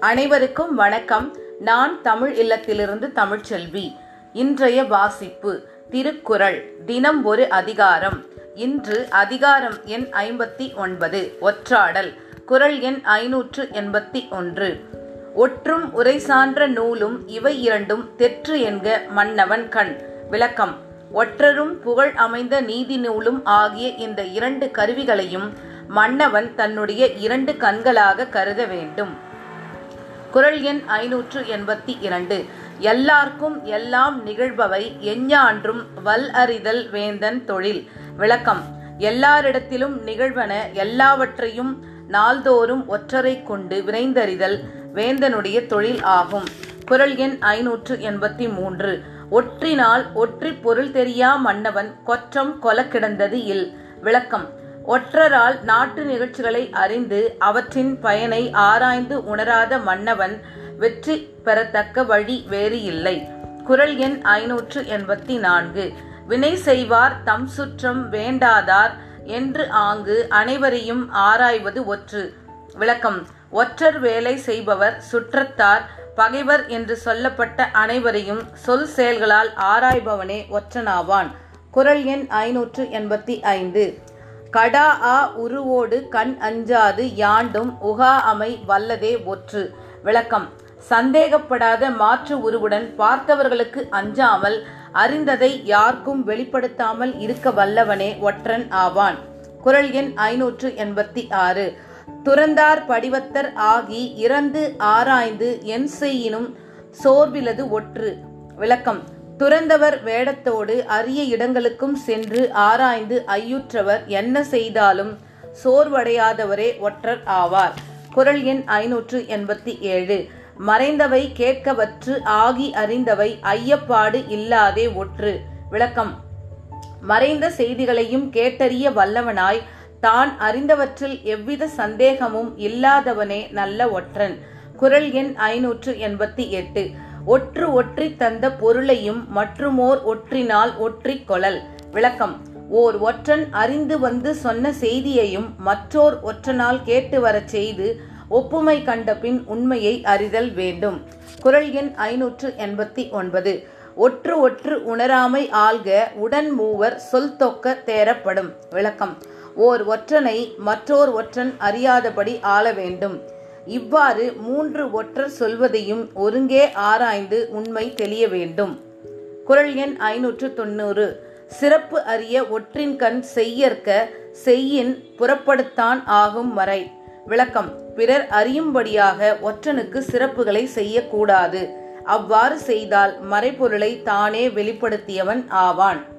அனைவருக்கும் வணக்கம். நான் தமிழ் இல்லத்திலிருந்து தமிழ்ச்செல்வி. இன்றைய வாசிப்பு திருக்குறள் தினம் ஒரு அதிகாரம். இன்று அதிகாரம் எண் ஐம்பத்தி ஒன்பது ஒற்றாடல். குறள் எண் ஐநூற்று எண்பத்தி ஒன்று. ஒற்றும் உரை சான்ற நூலும் இவை இரண்டும் தெற்று என்க மன்னவன் கண். விளக்கம் ஒற்றரும் புகழ் அமைந்த நீதி நூலும் ஆகிய இந்த இரண்டு கருவிகளையும் மன்னவன் தன்னுடைய இரண்டு கண்களாக கருத வேண்டும். குறள் எண் ஐநூற்று எண்பத்தி இரண்டு. எல்லார்க்கும் எல்லாம் நிகழ்பவை எஞ்ஞான்றும் வல் அறிதல் வேந்தன் தொழில். விளக்கம். எல்லாரிடத்திலும் நிகழ்வன எல்லாவற்றையும் நாள்தோறும் ஒற்றரை கொண்டு விரைந்தறிதல் வேந்தனுடைய தொழில் ஆகும். குறள் எண் ஐநூற்று எண்பத்தி மூன்று. ஒற்றினால் ஒற்றி பொருள் தெரியா மன்னவன் கொற்றம் கொல கிடந்தது இல். விளக்கம். ஒற்றரால் நாட்டு நிகழ்ச்சிகளை அறிந்து அவற்றின் பயனை ஆராய்ந்து உணராத மன்னவன் வெற்றி பெறத்தக்க வழி வேறு இல்லை. குறள் எண் ஐநூற்று எண்பத்தி நான்கு. வினை செய்வார் தம் சுற்றம் வேண்டாதார் என்று ஆங்கு அனைவரையும் ஆராய்வது ஒற்று. விளக்கம். ஒற்றர் வேலை செய்பவர் சுற்றத்தார் பகைவர் என்று சொல்லப்பட்ட அனைவரையும் சொல் செயல்களால் ஆராய்பவனே ஒற்றனாவான். குறள் எண் ஐநூற்று எண்பத்தி ஐந்து. கடா ஆ உருவோடு கண் அஞ்சாது யாண்டும் உகா அமை வல்லதே ஒற்று. விளக்கம். சந்தேகப்படாத மாற்று உருவுடன் பார்த்தவர்களுக்கு அஞ்சாமல் அறிந்ததை யாருக்கும் வெளிப்படுத்தாமல் இருக்க வல்லவனே ஒற்றன் ஆவான். குரல் எண் ஐநூற்று எண்பத்தி ஆறு. துறந்தார் படிவத்தர் ஆகி இறந்து ஆராய்ந்து என் செய்யினும் சோர்விலது ஒற்று. விளக்கம். துறந்தவர் வேடத்தோடு அரிய இடங்களுக்கும் சென்று ஆராய்ந்து ஐயுற்றவர் என்ன செய்தாலும் சோர்வடையாதவரே ஒற்றர் ஆவார். குரல் எண் ஐநூற்று எண்பத்தி ஏழு. மறைந்தவை கேட்கவற்று ஆகி அறிந்தவை ஐயப்பாடு இல்லாதே ஒற்று. விளக்கம். மறைந்த செய்திகளையும் கேட்டறிய வல்லவனாய் தான் அறிந்தவற்றில் எவ்வித சந்தேகமும் இல்லாதவனே நல்ல ஒற்றன். குரல் எண் ஐநூற்று எண்பத்தி எட்டு. ஒற்று ஒற்றி தந்த பொருளையும் மற்றுமோர் ஒற்றினால் ஒற்றிக் கொளல் விளக்கம். ஓர் ஒற்றன் அறிந்து வந்து சொன்ன செய்தியையும் மற்றோர் ஒற்றனால் கேட்டு வரச் செய்து ஒப்புமை கண்ட பின் உண்மையை அறிதல் வேண்டும். குரல் எண் ஐநூற்று எண்பத்தி ஒன்பது. ஒற்று ஒற்று உணராமை ஆள்க உடன் மூவர் சொல் தொக்க தேரப்படும் விளக்கம். ஓர் ஒற்றனை மற்றோர் ஒற்றன் அறியாதபடி ஆள வேண்டும். இவ்வாறு மூன்று ஒற்றர் சொல்வதையும் ஒருங்கே ஆராய்ந்து உண்மை தெளிய வேண்டும். குரல் எண் ஐநூற்று தொண்ணூறு சிறப்பு அறிய ஒற்றின் கண் செய்யற்க செய்யின் புறப்படுத்தான் ஆகும் வரை. விளக்கம். பிறர் அறியும்படியாக ஒற்றனுக்கு சிறப்புகளை செய்யக்கூடாது. அவ்வாறு செய்தால் மறைபொருளை தானே வெளிப்படுத்தியவன் ஆவான்.